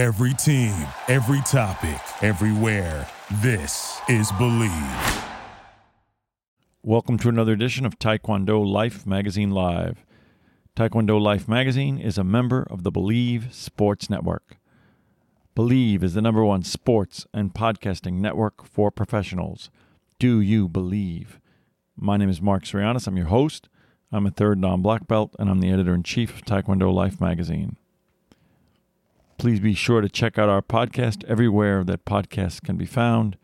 Every team, every topic, everywhere. This is Believe. Welcome to another edition of Taekwondo Life Magazine Live. Taekwondo Life Magazine is a member of the Believe Sports Network. Believe is the number one sports and podcasting network for professionals. Do you believe? My name is Mark Sirianis. I'm your host. I'm a third dan black belt, and I'm the editor in chief of Taekwondo Life Magazine. Please be sure to check out our podcast everywhere that podcasts can be found,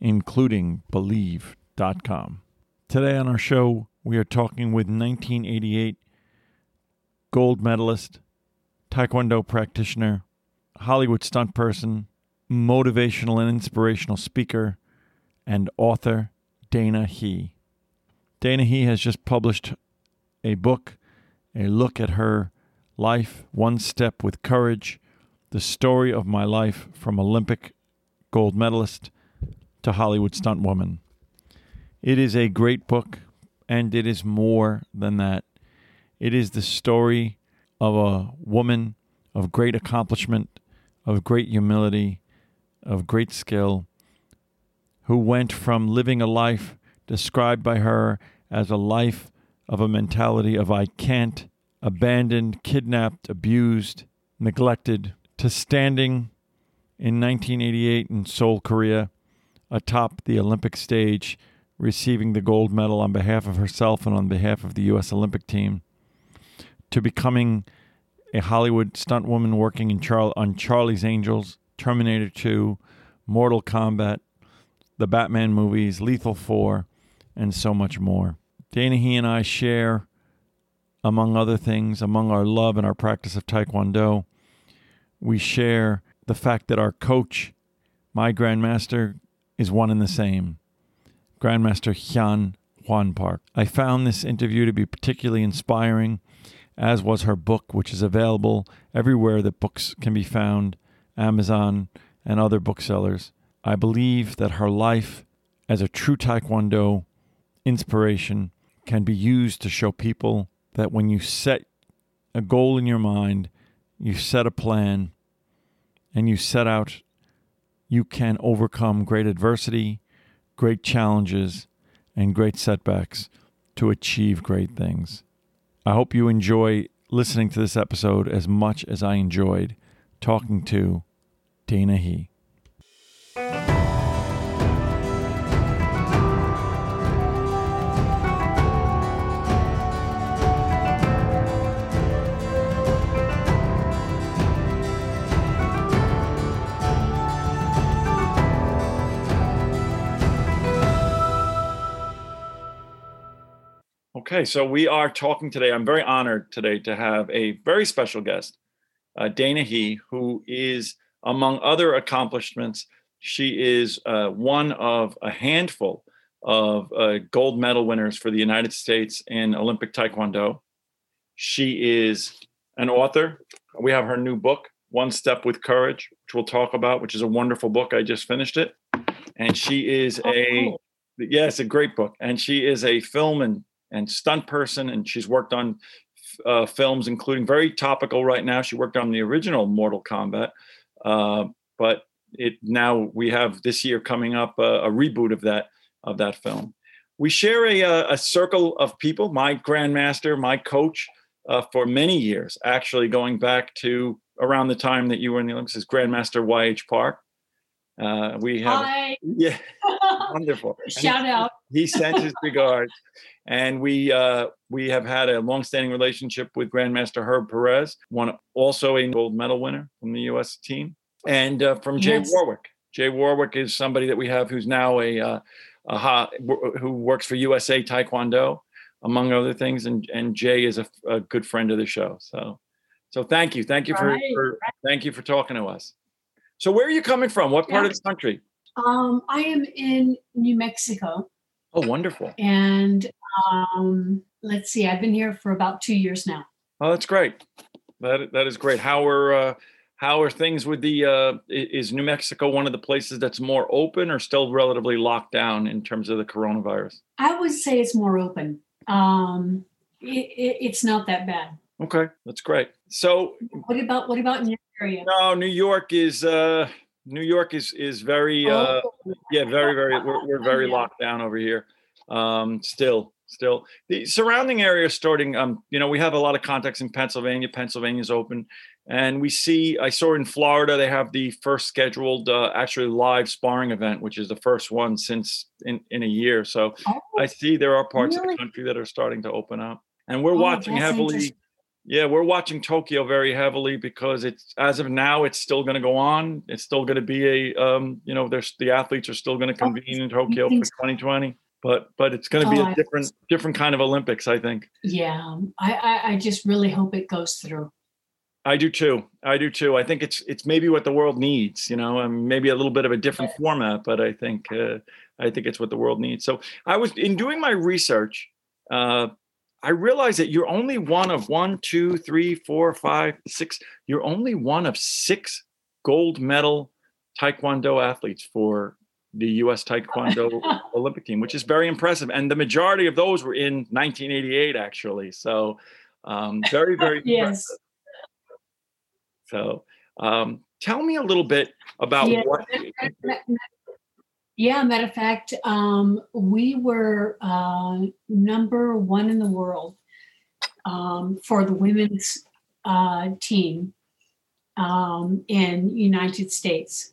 including Believe.com. Today on our show, we are talking with 1988 gold medalist, Taekwondo practitioner, Hollywood stunt person, motivational and inspirational speaker, and author Dana Hee. Dana Hee has just published a book, a look at her life, one step with courage, the story of my life from Olympic gold medalist to Hollywood stunt woman. It is a great book, and it is more than that. It is the story of a woman of great accomplishment, of great humility, of great skill, who went from living a life described by her as a life of a mentality of I can't, abandoned, kidnapped, abused, neglected, to standing in 1988 in Seoul, Korea, atop the Olympic stage, receiving the gold medal on behalf of herself and on behalf of the U.S. Olympic team, to becoming a Hollywood stunt woman working in Char- on Charlie's Angels, Terminator 2, Mortal Kombat, the Batman movies, Lethal 4, and so much more. Dana Hee and I share, among other things, among our love and our practice of Taekwondo, we share the fact that our coach, my grandmaster, is one and the same. Grandmaster Yeon Hwan Park. I found this interview to be particularly inspiring, as was her book, which is available everywhere that books can be found Amazon and other booksellers. I believe that her life as a true Taekwondo inspiration can be used to show people that when you set a goal in your mind, you set a plan, and you set out, you can overcome great adversity, great challenges, and great setbacks to achieve great things. I hope you enjoy listening to this episode as much as I enjoyed talking to Dana Hee. Okay, so we are talking today. I'm very honored today to have a very special guest, uh, Dana Hee, who is, among other accomplishments, she is uh, one of a handful of uh, gold medal winners for the United States in Olympic Taekwondo. She is an author. We have her new book, One Step with Courage, which we'll talk about, which is a wonderful book. I just finished it. And she is Oh, a, yes, a great book. And she is a film and and stunt person, and she's worked on uh, films, including very topical right now. She worked on the original Mortal Kombat, uh, but it now we have this year coming up uh, a reboot of that of that film. We share a, uh, a circle of people. My grandmaster, my coach uh, for many years, actually going back to around the time that you were in the Olympics, is Grandmaster Y.H. Park. Uh, we have Hi. yeah, wonderful. And Shout out. he sends his regards. And we uh, we have had a long-standing relationship with Grandmaster Herb Perez, one also a gold medal winner from the U.S. team, and uh, from Jay Yes. Warwick. Jay Warwick is somebody that we have who's now a, uh, a ha- who works for USA Taekwondo, among other things. And and Jay is a, a good friend of the show. So so thank you, thank you for, Right, for thank you for talking to us. So where are you coming from? What part Yeah. of the country? Um, I am in New Mexico, Oh, wonderful. and um, let's see, I've been here for about two years now. Oh, that's great. That that is great. How are uh, how are things with the? Uh, is New Mexico one of the places that's more open, or still relatively locked down in terms of the coronavirus? I would say it's more open. Um, it, it, it's not that bad. Okay, that's great. So, what about what about in your area? No, New York is uh, New York is is very uh, oh. yeah, very very we're, we're very yeah. locked down over here. Um, still, still the surrounding area is starting. Um, you know, we have a lot of contacts in Pennsylvania. Pennsylvania's open, and we see. I saw in Florida they have the first scheduled uh, actually live sparring event, which is the first one since in in a year. So oh, I see there are parts really? of the country that are starting to open up, and we're oh, watching heavily yeah, we're watching Tokyo very heavily because it's as of now it's still going to go on. It's still going to be a um, you know, there's the athletes are still going to oh, convene in Tokyo for 2020, but but it's going to be oh, a different different kind of Olympics, I think. Yeah, I, I I just really hope it goes through. I do too. I do too. I think it's it's maybe what the world needs, you know, and maybe a little bit of a different format, but I think uh, I think it's what the world needs. So I was in doing my research. Uh, I realize that you're only one of one, two, three, four, five, six. You're only one of six gold medal Taekwondo athletes for the U.S. Taekwondo Olympic team, which is very impressive. And the majority of those were in 1988, actually. So um, very, very yes. Impressive. So um, tell me a little bit about yeah. what. Yeah, matter of fact, um, we were uh, number one in the world um, for the women's uh, team um, in United States,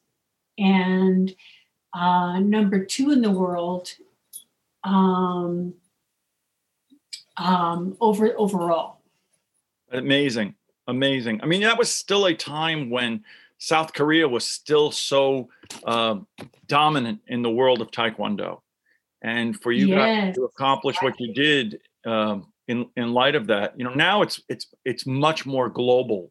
and uh, number two in the world um, um, over overall. Amazing, amazing. I mean, that was still a time when South Korea was still so uh, dominant in the world of Taekwondo. And for you yes. guys to accomplish what you did um, in in light of that, you know, now it's it's it's much more global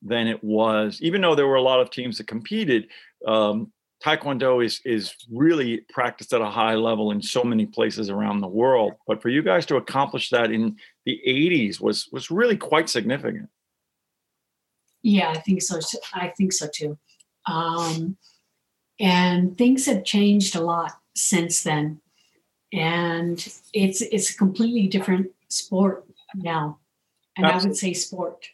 than it was. Even though there were a lot of teams that competed, um, Taekwondo is is really practiced at a high level in so many places around the world. But for you guys to accomplish that in the 80s was was really quite significant. Yeah, I think so. I think so too. Um, and things have changed a lot since then, and it's it's a completely different sport now, and Absolutely. I would say sport.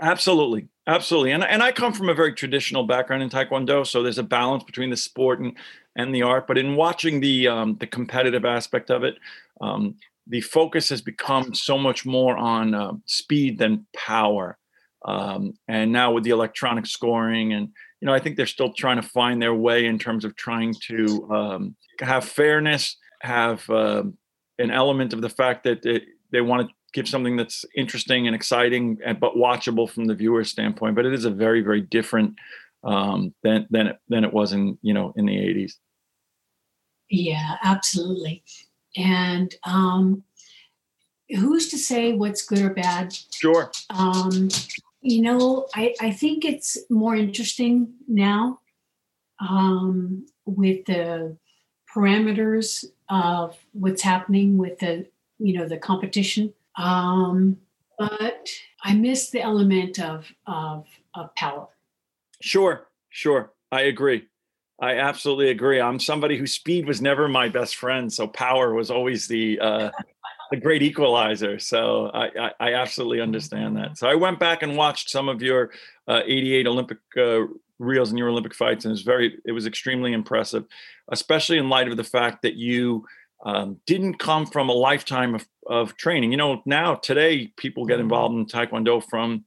Absolutely, absolutely, and and I come from a very traditional background in Taekwondo, so there's a balance between the sport and and the art. But in watching the um, the competitive aspect of it, um, the focus has become so much more on uh, speed than power. Um, and now with the electronic scoring, and you know, I think they're still trying to find their way in terms of trying to um, have fairness, have uh, an element of the fact that they, they want to give something that's interesting and exciting, and, but watchable from the viewer standpoint. But it is a very, very different um, than than it, than it was in you know in the '80s. Yeah, absolutely. And um, who's to say what's good or bad? Sure. Um, you know, I, I think it's more interesting now um, with the parameters of what's happening with the, you know, the competition. Um, but I miss the element of, of, of power. Sure, sure. I agree. I absolutely agree. I'm somebody whose speed was never my best friend, so power was always the uh, a great equalizer. So I, I, I, absolutely understand that. So I went back and watched some of your uh, 88 Olympic uh, reels and your Olympic fights, and it was very, it was extremely impressive, especially in light of the fact that you um, didn't come from a lifetime of, of training. You know, now today people get involved in Taekwondo from,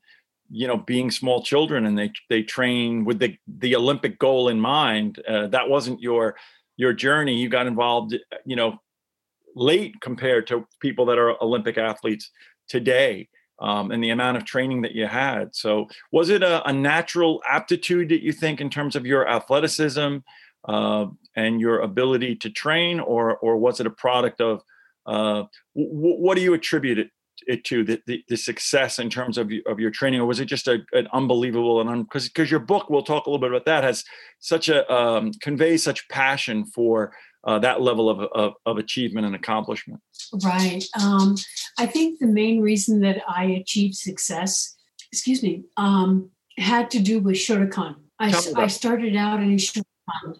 you know, being small children, and they they train with the the Olympic goal in mind. Uh, that wasn't your your journey. You got involved, you know, late compared to people that are Olympic athletes today. Um, and the amount of training that you had. So, was it a, a natural aptitude that you think in terms of your athleticism uh, and your ability to train, or or was it a product of uh, w- what do you attribute it, it to the, the, the, success in terms of, of your training, or was it just a, an unbelievable and because un- because your book, we'll talk a little bit about that, has such a um, conveys such passion for uh, that level of, of, of, achievement and accomplishment? Right. Um, I think the main reason that I achieved success, excuse me, um, had to do with Shotokan. I, I started out in Shotokan,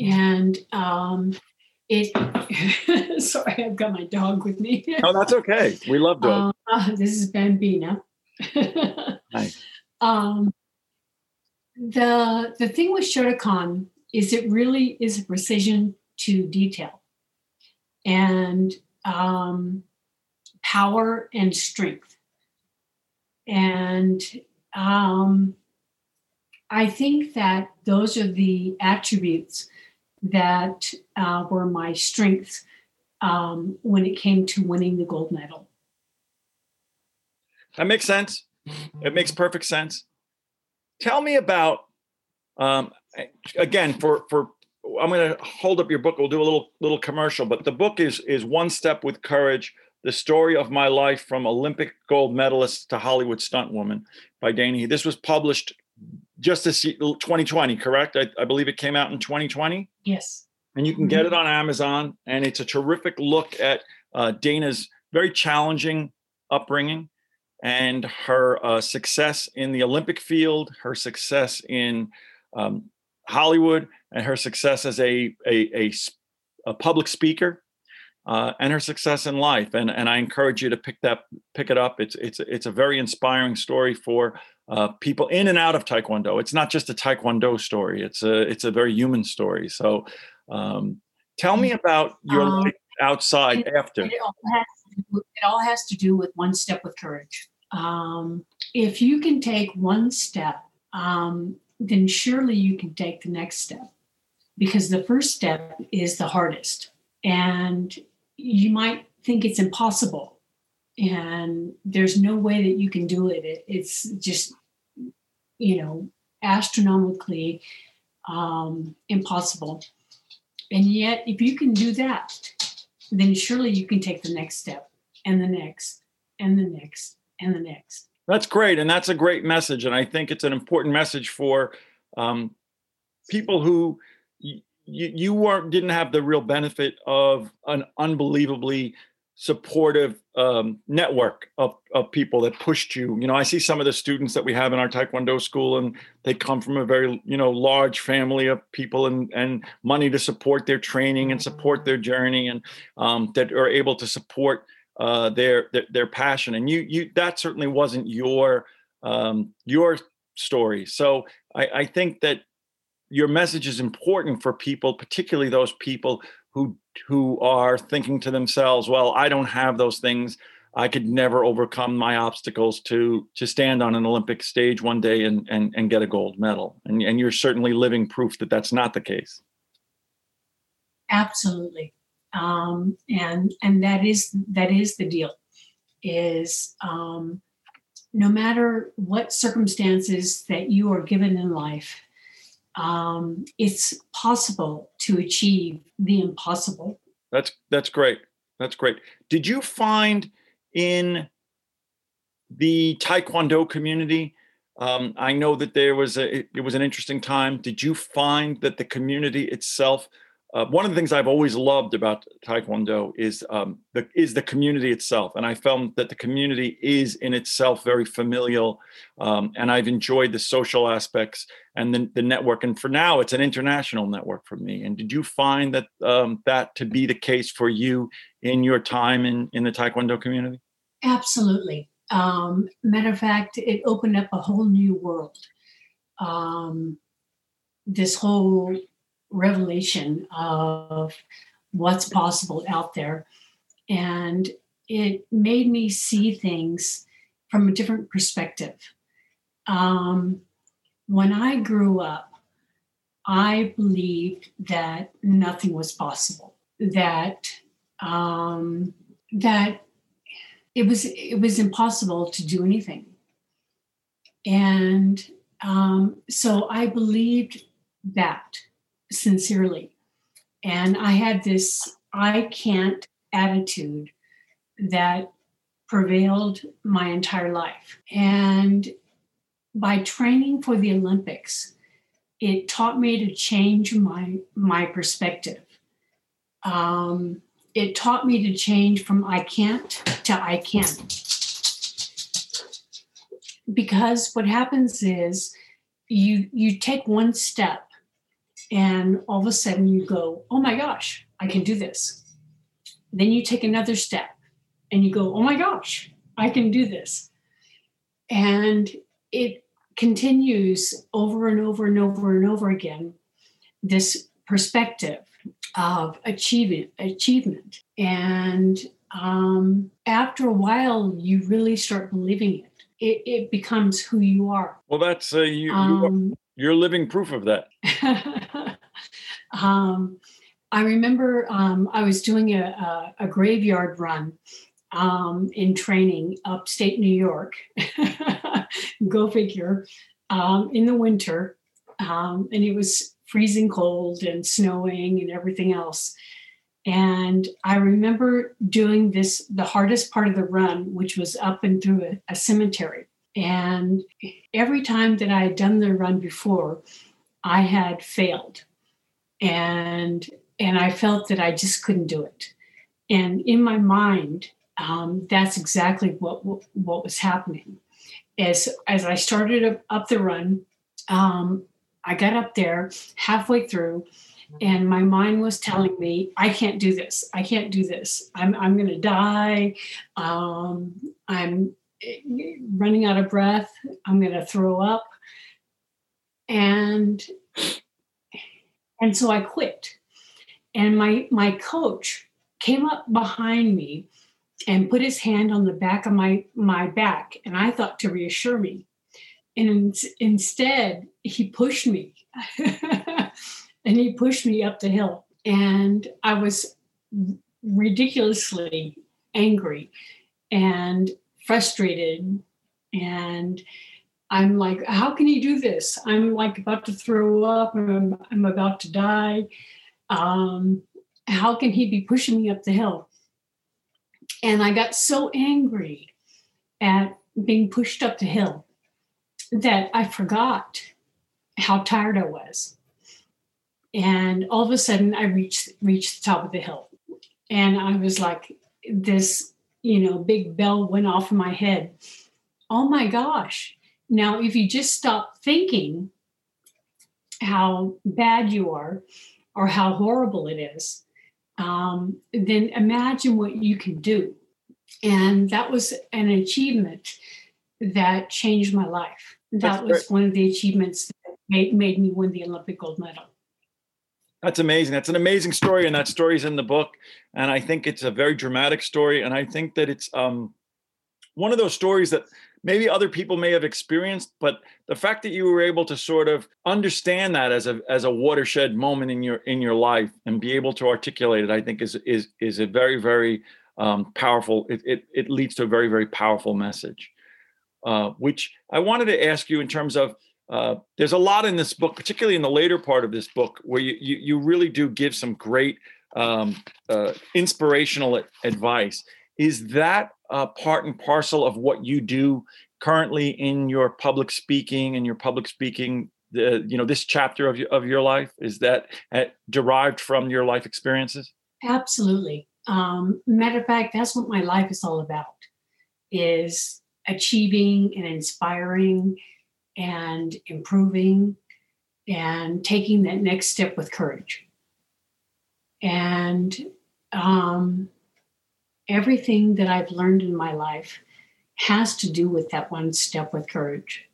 and um, it sorry i've got my dog with me oh that's okay we love dogs uh, this is bambina nice. um, the the thing with shotokan is it really is a precision to detail and um, power and strength and um, i think that those are the attributes that uh, were my strengths um, when it came to winning the gold medal. That makes sense. It makes perfect sense. Tell me about um, again for for I'm going to hold up your book. We'll do a little little commercial, but the book is is one step with courage: the story of my life from Olympic gold medalist to Hollywood stunt woman by Dana. This was published just this 2020, correct? I, I believe it came out in 2020. Yes. And you can get it on Amazon, and it's a terrific look at uh, Dana's very challenging upbringing and her uh, success in the Olympic field, her success in um, Hollywood, and her success as a a, a, a public speaker, uh, and her success in life. And and I encourage you to pick that pick it up. It's it's it's a very inspiring story for uh, people in and out of Taekwondo. It's not just a Taekwondo story. It's a it's a very human story. So, um, tell me about your um, life outside it, after. It all, do, it all, has to do with one step with courage. Um, if you can take one step, um, then surely you can take the next step, because the first step is the hardest, and you might think it's impossible and there's no way that you can do it. it it's just, you know, astronomically um, impossible. And yet, if you can do that, then surely you can take the next step and the next and the next and the next. That's great. And that's a great message. And I think it's an important message for um, people who y- you weren't didn't have the real benefit of an unbelievably supportive um, network of, of people that pushed you. You know, I see some of the students that we have in our Taekwondo school, and they come from a very, you know, large family of people and and money to support their training and support their journey, and um, that are able to support uh, their, their, their passion. And you you that certainly wasn't your um, your story. So I, I think that your message is important for people, particularly those people who who are thinking to themselves, "Well, I don't have those things. I could never overcome my obstacles to to stand on an Olympic stage one day and and, and get a gold medal." And and you're certainly living proof that that's not the case. Absolutely, um, and and that is that is the deal. Is um, no matter what circumstances that you are given in life, um, it's possible to achieve the impossible. That's that's great. That's great. Did you find in the Taekwondo community? Um, I know that there was a it, it was an interesting time. Did you find that the community itself uh, one of the things I've always loved about Taekwondo is um, the is the community itself, and I found that the community is in itself very familial, um, and I've enjoyed the social aspects and the, the network. And for now, it's an international network for me. And did you find that um, that to be the case for you in your time in in the Taekwondo community? Absolutely. Um, matter of fact, it opened up a whole new world. Um, this whole revelation of what's possible out there. And it made me see things from a different perspective. Um, when I grew up, I believed that nothing was possible. That um, that it was it was impossible to do anything, and um, so I believed that sincerely. And I had this I can't attitude that prevailed my entire life. And by training for the Olympics, it taught me to change my my perspective. Um, it taught me to change from I can't to I can. Because what happens is you you take one step and all of a sudden you go, oh my gosh, I can do this. Then you take another step and you go, oh my gosh, I can do this. And it continues over and over and over and over again this perspective of achievement achievement and um, after a while you really start believing it it, it becomes who you are well that's uh, you, you um, you're living proof of that um, i remember um, i was doing a, a, a graveyard run um, in training upstate New York. Go figure. Um, in the winter, um, and it was freezing cold and snowing and everything else. And I remember doing this, the hardest part of the run, which was up and through a, a cemetery. And every time that I had done the run before, I had failed. And and I felt that I just couldn't do it. And in my mind, um, that's exactly what, what, what was happening. As as I started up the run, um, I got up there halfway through, and my mind was telling me, "I can't do this. I can't do this. I'm I'm going to die. Um, I'm running out of breath. I'm going to throw up." And and so I quit. And my my coach came up behind me and put his hand on the back of my my back and i thought to reassure me and in, instead he pushed me and he pushed me up the hill and i was ridiculously angry and frustrated. And i'm like how can he do this? I'm like about to throw up. I'm, I'm about to die. Um, how can he be pushing me up the hill? And I got so angry at being pushed up the hill that I forgot how tired I was. And all of a sudden I reached reached the top of the hill. And I was like, this, you know, big bell went off in my head. Oh my gosh. Now, if you just stop thinking how bad you are or how horrible it is, um, then imagine what you can do. And that was an achievement that changed my life. That That's was great. one of the achievements that made, made me win the Olympic gold medal. That's amazing. That's an amazing story, and that story's in the book. And I think it's a very dramatic story. And I think that it's um, one of those stories that maybe other people may have experienced but the fact that you were able to sort of understand that as a as a watershed moment in your in your life and be able to articulate it i think is is is a very very um, powerful it, it, it leads to a very very powerful message uh, which i wanted to ask you in terms of uh, there's a lot in this book particularly in the later part of this book where you you, you really do give some great um, uh, inspirational advice. Is that uh, part and parcel of what you do currently in your public speaking and your public speaking the you know this chapter of your, of your life? Is that at, uh, derived from your life experiences? Absolutely. Um, matter of fact that's what my life is all about is achieving and inspiring and improving and taking that next step with courage and um, everything that I've learned in my life has to do with that one step with courage.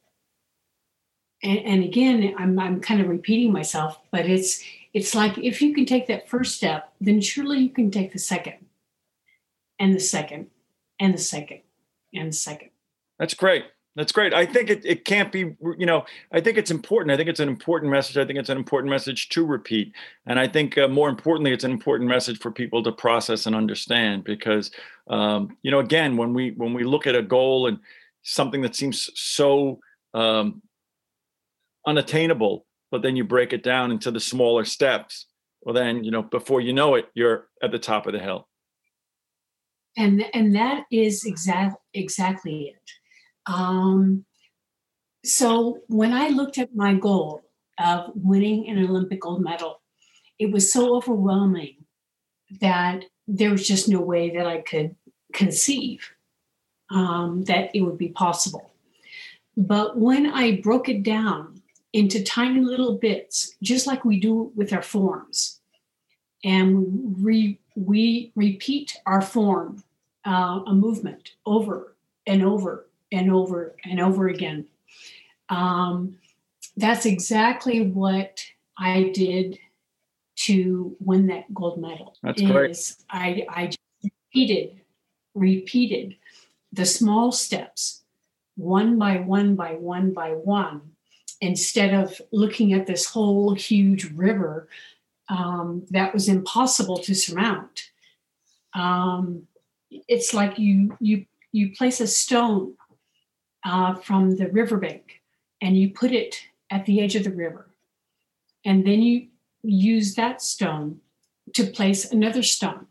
And, and again, I'm, I'm kind of repeating myself, but it's it's like if you can take that first step, then surely you can take the second, and the second, and the second, and the second. That's great. That's great. I think it, it can't be, you know, I think it's important. I think it's an important message. I think it's an important message to repeat. And I think uh, more importantly, it's an important message for people to process and understand because, um, you know, again, when we, when we look at a goal and something that seems so um, unattainable, but then you break it down into the smaller steps, well, then, you know, before you know it, you're at the top of the hill. And, and that is exact, exactly it um, so when I looked at my goal of winning an Olympic gold medal, it was so overwhelming that there was just no way that I could conceive um, that it would be possible. But when I broke it down into tiny little bits, just like we do with our forms, and we we repeat our form, uh, a movement over and over and over and over again. Um, that's exactly what I did to win that gold medal. That's great. I, I repeated, repeated the small steps one by one by one by one instead of looking at this whole huge river um, that was impossible to surmount. Um, it's like you you you place a stone uh, from the riverbank and you put it at the edge of the river, and then you use that stone to place another stone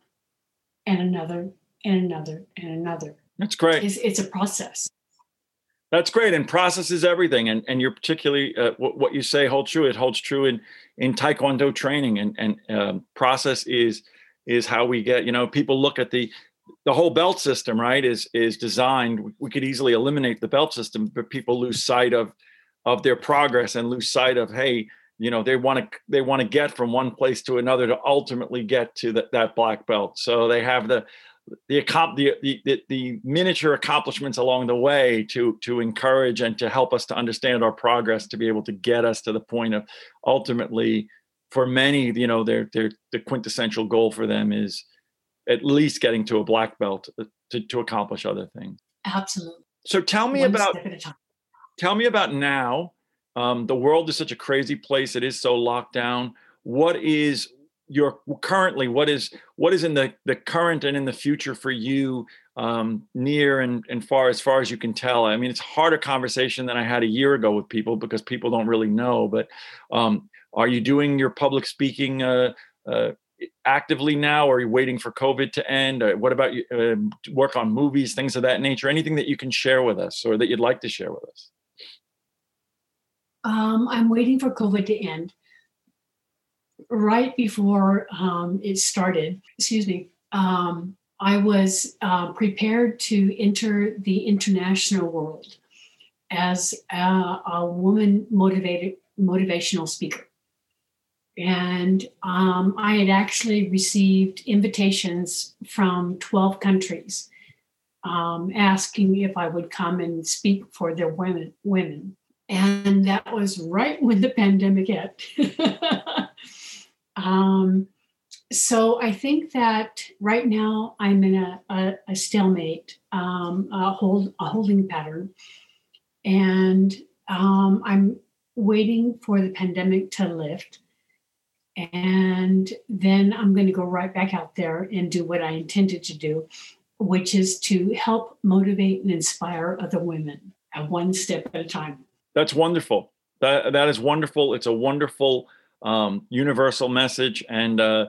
and another and another and another. That's great. It's, it's a process. That's great, and process is everything. And and you're particularly uh, what, what, you say holds true. It holds true in in Taekwondo training, and and um, process is is how we get. You know, people look at the the whole belt system, right? Is is designed. We could easily eliminate the belt system, but people lose sight of of their progress and lose sight of hey, you know, they want to they want to get from one place to another to ultimately get to that that black belt. So they have the the, the, the, the miniature accomplishments along the way to to encourage and to help us to understand our progress to be able to get us to the point of ultimately for many you know their their the quintessential goal for them is at least getting to a black belt uh, to, to accomplish other things. Absolutely. So tell me One about tell me about now. Um, the world is such a crazy place. It is so locked down. What is your currently what is what is in the the current and in the future for you um, near and, and far as far as you can tell? I mean it's harder conversation than i had a year ago with people because people don't really know but um, are you doing your public speaking uh, uh, actively now? Or are you waiting for covid to end? Uh, what about you uh, work on movies things of that nature? Anything that you can share with us or that you'd like to share with us? Um, i'm waiting for covid to end. Right before um, it started, excuse me, um, I was uh, prepared to enter the international world as a, a woman motivated motivational speaker. And um, I had actually received invitations from 12 countries um, asking if I would come and speak for their women. women. And that was right when the pandemic hit. Um, so I think that right now I'm in a, a, a stalemate, um, a hold a holding pattern, and um, I'm waiting for the pandemic to lift, and then I'm going to go right back out there and do what I intended to do, which is to help motivate and inspire other women at one step at a time. That's wonderful. That that is wonderful. It's a wonderful um, universal message and uh,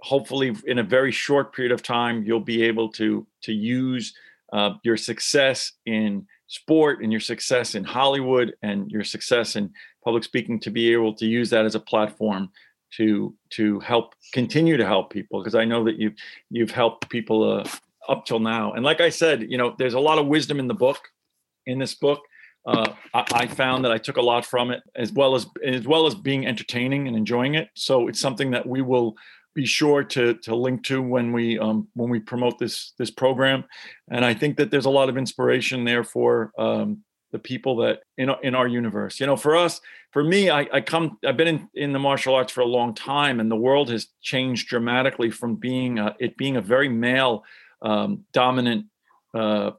hopefully in a very short period of time you'll be able to to use uh, your success in sport and your success in hollywood and your success in public speaking to be able to use that as a platform to to help continue to help people because i know that you've you've helped people uh, up till now and like i said you know there's a lot of wisdom in the book in this book uh, I, I, found that I took a lot from it, as well as as well as being entertaining and enjoying it. So it's something that we will be sure to to link to when we um, when we promote this this program. And I think that there's a lot of inspiration there for um, the people that in in our universe. You know, for us, for me, I, I come. I've been in, in the martial arts for a long time, and the world has changed dramatically from being a, it being a very male um, dominant uh,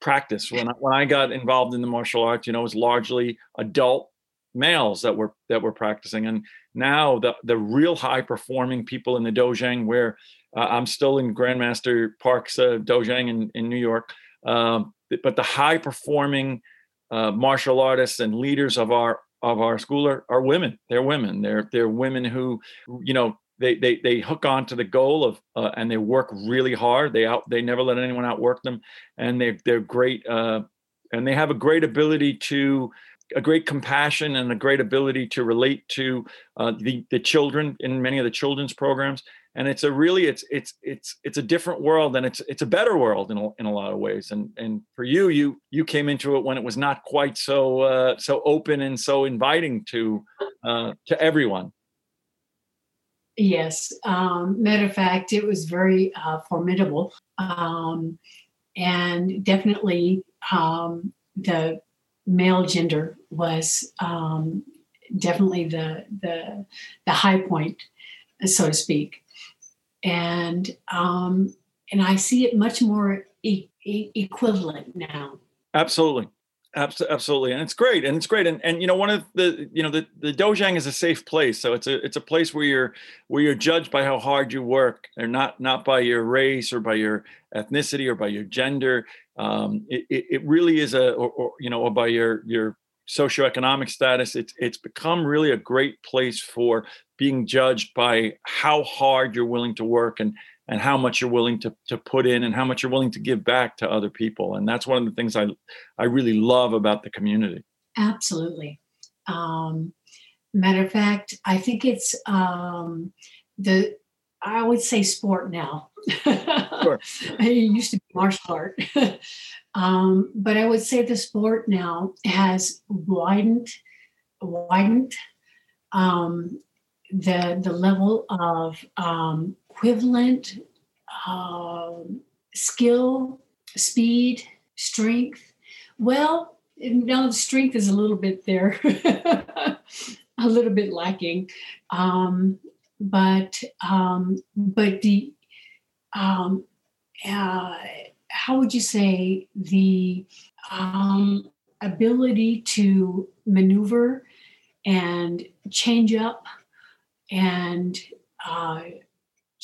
practice. When I, when I got involved in the martial arts, you know, it was largely adult males that were that were practicing, and now the the real high performing people in the dojang, where uh, I'm still in Grandmaster Park's uh, dojang in in New York, um, but the high performing uh, martial artists and leaders of our of our school are, are women. They're women. They're they're women who, you know, they they they hook on to the goal of uh, and they work really hard. They out they never let anyone outwork them, and they they're great uh, and they have a great ability to a great compassion and a great ability to relate to uh, the the children in many of the children's programs. And it's a really it's it's it's it's a different world and it's it's a better world in a, in a lot of ways. And and for you you you came into it when it was not quite so uh, so open and so inviting to uh, to everyone Yes. Um, matter of fact, it was very uh, formidable. Um, and definitely um, the male gender was um, definitely the, the, the high point, so to speak. And, um, and I see it much more e- e- equivalent now. Absolutely. Absolutely, and it's great, and it's great, and and you know one of the you know the the dojang is a safe place, so it's a it's a place where you're where you're judged by how hard you work, and not not by your race or by your ethnicity or by your gender. Um, it, it really is a or, or you know or by your your socioeconomic status. It's it's become really a great place for being judged by how hard you're willing to work and and how much you're willing to, to put in and how much you're willing to give back to other people. And that's one of the things I, I really love about the community. Absolutely. Um, matter of fact, I think it's um, the, I would say sport now. Sure. it used to be martial art. um, but I would say the sport now has widened, widened um, the the level of um, equivalent um, skill, speed, strength. Well, the strength is a little bit there, a little bit lacking, um, but um, but the um, uh, how would you say the um, ability to maneuver and change up and uh,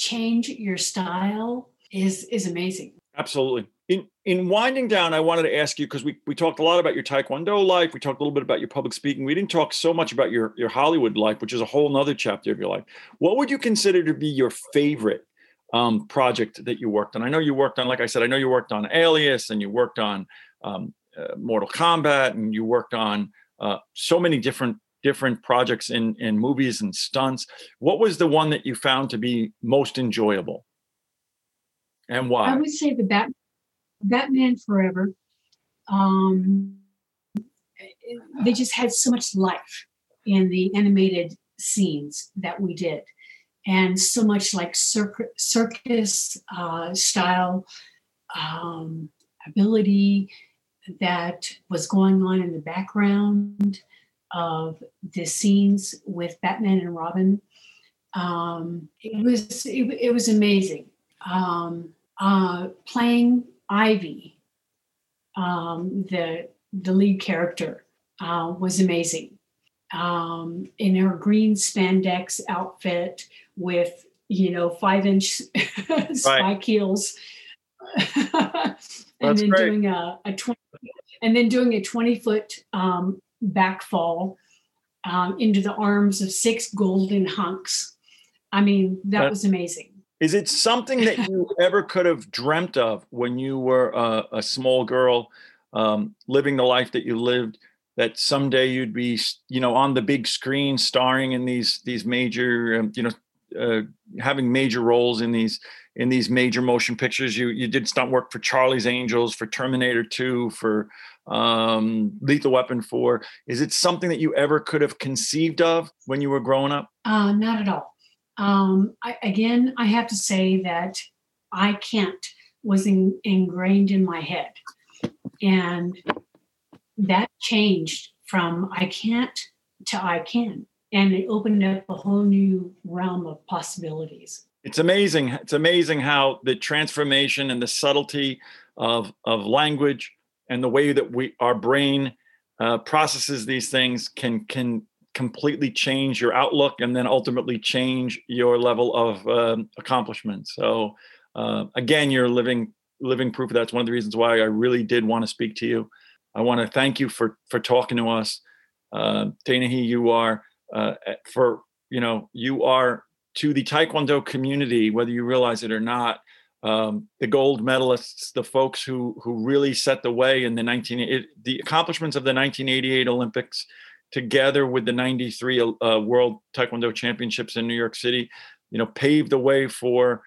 change your style is is amazing. Absolutely. In in winding down, I wanted to ask you because we, we talked a lot about your Taekwondo life. We talked a little bit about your public speaking. We didn't talk so much about your, your Hollywood life, which is a whole nother chapter of your life. What would you consider to be your favorite um, project that you worked on? I know you worked on, like I said, I know you worked on Alias and you worked on um, uh, Mortal Kombat and you worked on uh, so many different different projects in in movies and stunts. What was the one that you found to be most enjoyable, and why? I would say the Bat- Batman Forever. Um, they just had so much life in the animated scenes that we did, and so much like circus, circus uh, style um, ability that was going on in the background of the scenes with Batman and Robin. Um, it was it, it was amazing. Um, uh, playing Ivy, um, the the lead character, uh, was amazing. Um, in her green spandex outfit with you know five inch spike heels, and That's then great. doing a, a twenty and then doing a twenty foot um, backfall um, into the arms of six golden hunks. I mean, that, was amazing. Is it something that you ever could have dreamt of when you were a, a small girl, um, living the life that you lived? That someday you'd be, you know, on the big screen, starring in these these major, um, you know, uh, having major roles in these in these major motion pictures. You you did stunt work for Charlie's Angels, for Terminator Two, for um, Lethal Weapon 4. Is it something that you ever could have conceived of when you were growing up? Uh, not at all. Um, I, again, I have to say that I can't was in, ingrained in my head. And that changed from I can't to I can. And it opened up a whole new realm of possibilities. It's amazing. It's amazing how the transformation and the subtlety of, of language and the way that we our brain uh, processes these things can can completely change your outlook and then ultimately change your level of um, accomplishment so uh, again you're living living proof of that's one of the reasons why i really did want to speak to you i want to thank you for for talking to us uh, Dana Hee, you are uh, for you know you are to the taekwondo community whether you realize it or not um, the gold medalists, the folks who who really set the way in the 19 it, the accomplishments of the 1988 Olympics, together with the 93 uh, World Taekwondo Championships in New York City, you know, paved the way for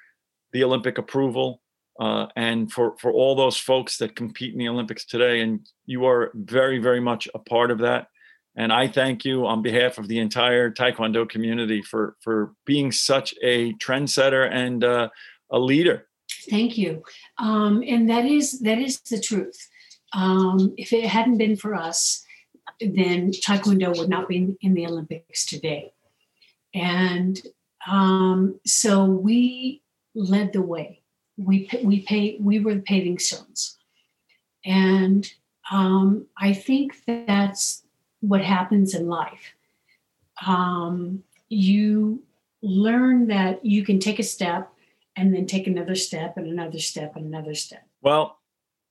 the Olympic approval uh, and for for all those folks that compete in the Olympics today. And you are very very much a part of that. And I thank you on behalf of the entire Taekwondo community for for being such a trendsetter and uh, a leader. Thank you. Um, and that is that is the truth. Um, if it hadn't been for us, then Taekwondo would not be in the Olympics today. And um, so we led the way. We we pay we were the paving stones, and um, I think that's what happens in life. Um, you learn that you can take a step and then take another step and another step and another step. Well,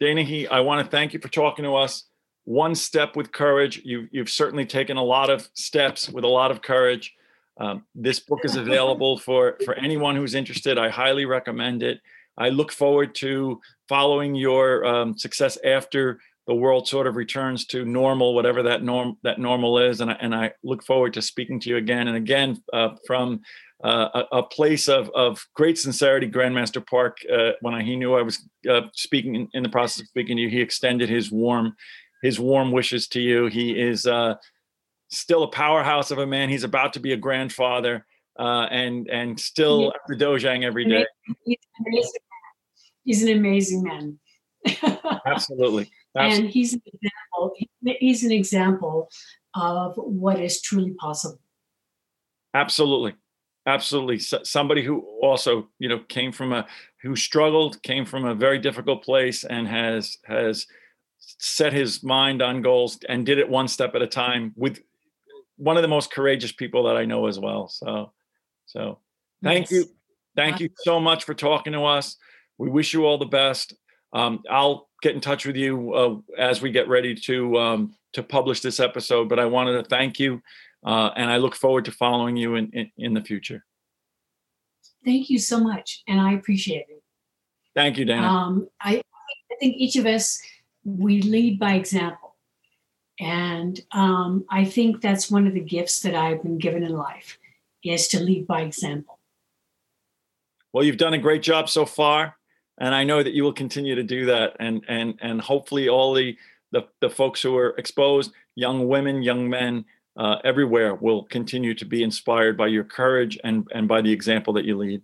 Dana Hee, I want to thank you for talking to us. One step with courage. You, you've certainly taken a lot of steps with a lot of courage. Um, this book is available for for anyone who's interested. I highly recommend it. I look forward to following your um, success after the world sort of returns to normal, whatever that norm that normal is. And I, and I look forward to speaking to you again and again uh, from uh, a, a, place of, of great sincerity. Grandmaster Park, uh, when I, he knew I was uh, speaking in, in, the process of speaking to you, he extended his warm his warm wishes to you. He is uh, still a powerhouse of a man. He's about to be a grandfather. Uh, and and still at the dojang every day. He's an amazing man. Absolutely. And he's an example. He's an example of what is truly possible. Absolutely, absolutely. So, somebody who also, you know, came from a who struggled, came from a very difficult place, and has has set his mind on goals and did it one step at a time with one of the most courageous people that I know as well. So, so thank yes. you, thank you so much for talking to us. We wish you all the best. Um, I'll get in touch with you uh, as we get ready to um, to publish this episode. But I wanted to thank you, uh, and I look forward to following you in, in, in the future. Thank you so much, and I appreciate it. Thank you, Dana. Um, I, I think each of us we lead by example, and um, I think that's one of the gifts that I've been given in life is to lead by example. Well, you've done a great job so far and I know that you will continue to do that, and and and hopefully all the the, the folks who are exposed, young women, young men, uh, everywhere, will continue to be inspired by your courage and and by the example that you lead.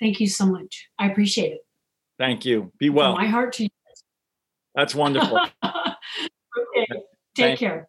Thank you so much. I appreciate it. Thank you. Be well. From my heart to you. That's wonderful. okay. Take Thank care.